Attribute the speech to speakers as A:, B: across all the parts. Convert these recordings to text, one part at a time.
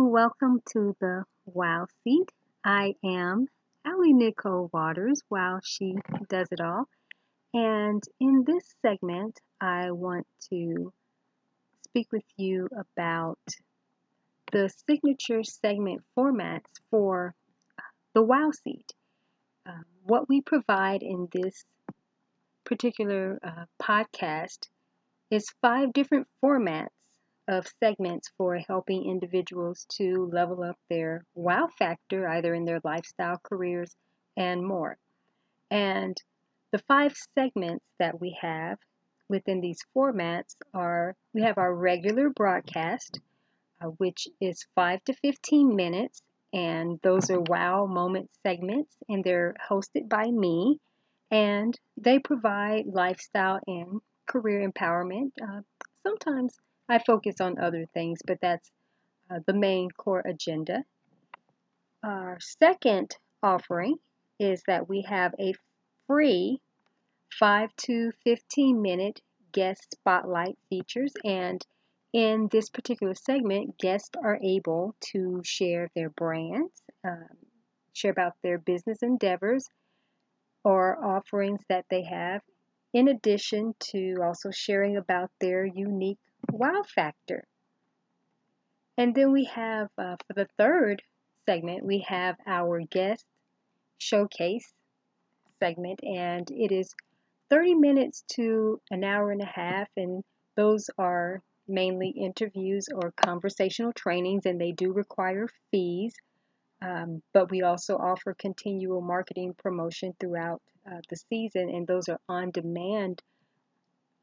A: Welcome to the Wow Seat. I am Ali Nicole Waters Wow she does it all. And in this segment, I want to speak with you about the signature segment formats for the Wow Seat. Uh, what we provide in this particular uh, podcast is five different formats of segments for helping individuals to level up their wow factor, either in their lifestyle, careers, and more. And the five segments that we have within these formats are we have our regular broadcast, uh, which is 5 to 15 minutes, and those are wow moment segments, and they're hosted by me, and they provide lifestyle and career empowerment. Uh, sometimes I focus on other things, but that's uh, the main core agenda. Our second offering is that we have a free 5 to 15 minute guest spotlight features and in this particular segment guests are able to share their brands um, share about their business endeavors or offerings that they have in addition to also sharing about their unique wow factor. And then we have, uh, for the third segment, we have our guest showcase segment, and it is 30 minutes to an hour and a half, and those are mainly interviews or conversational trainings, and they do require fees. Um, but we also offer continual marketing promotion throughout uh, the season, and those are on demand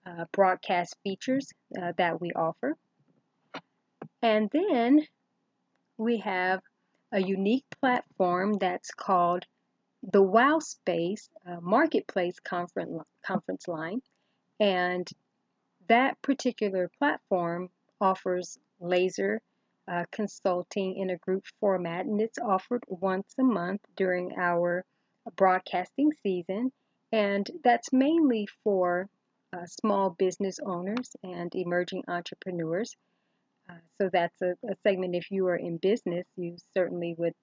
A: uh, broadcast features uh, that we offer. And then we have a unique platform that's called the Wow Space uh, Marketplace Conference, Conference Line. And that particular platform offers laser uh, consulting in a group format, and it's offered once a month during our broadcasting season. And that's mainly for uh, small business owners and emerging entrepreneurs. Uh, so that's a, a, segment if you are in business, you certainly would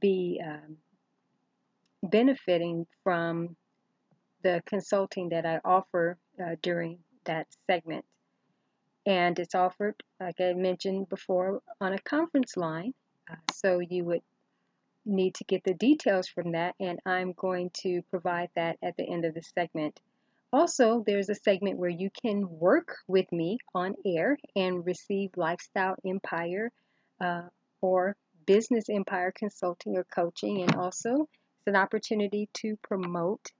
A: be um, benefiting from the consulting that I offer uh, during that segment. And it's offered, like I mentioned before, on a conference line. Uh, so you would need to get the details from that, and I'm going to provide that at the end of the segment. Also, there's a segment where you can work with me on air and receive Lifestyle Empire uh, or Business Empire consulting or coaching. And also, it's an opportunity to promote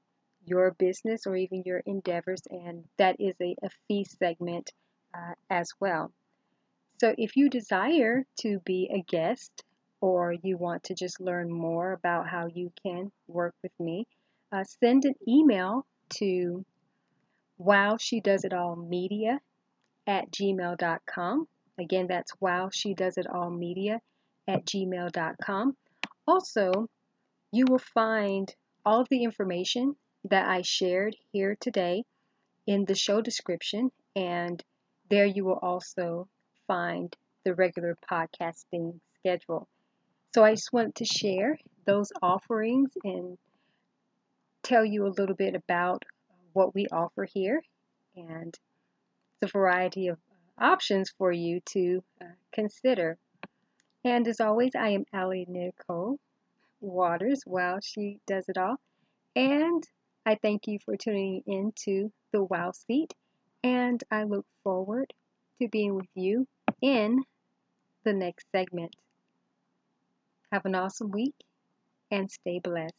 A: your business or even your endeavors, and that is a, a fee segment uh, as well. So, if you desire to be a guest or you want to just learn more about how you can work with me, uh, send an email to wow she does it all media at gmail.com. Again, that's wow she does it all media at gmail.com. Also, you will find all of the information that I shared here today in the show description, and there you will also find the regular podcasting schedule. So I just wanted to share those offerings and tell you a little bit about what we offer here and the variety of options for you to uh, consider. And as always, I am Ali Nicole Waters Wow she does it all. And I thank you for tuning in to the Wow Seat. And I look forward to being with you in the next segment. Have an awesome week and stay blessed.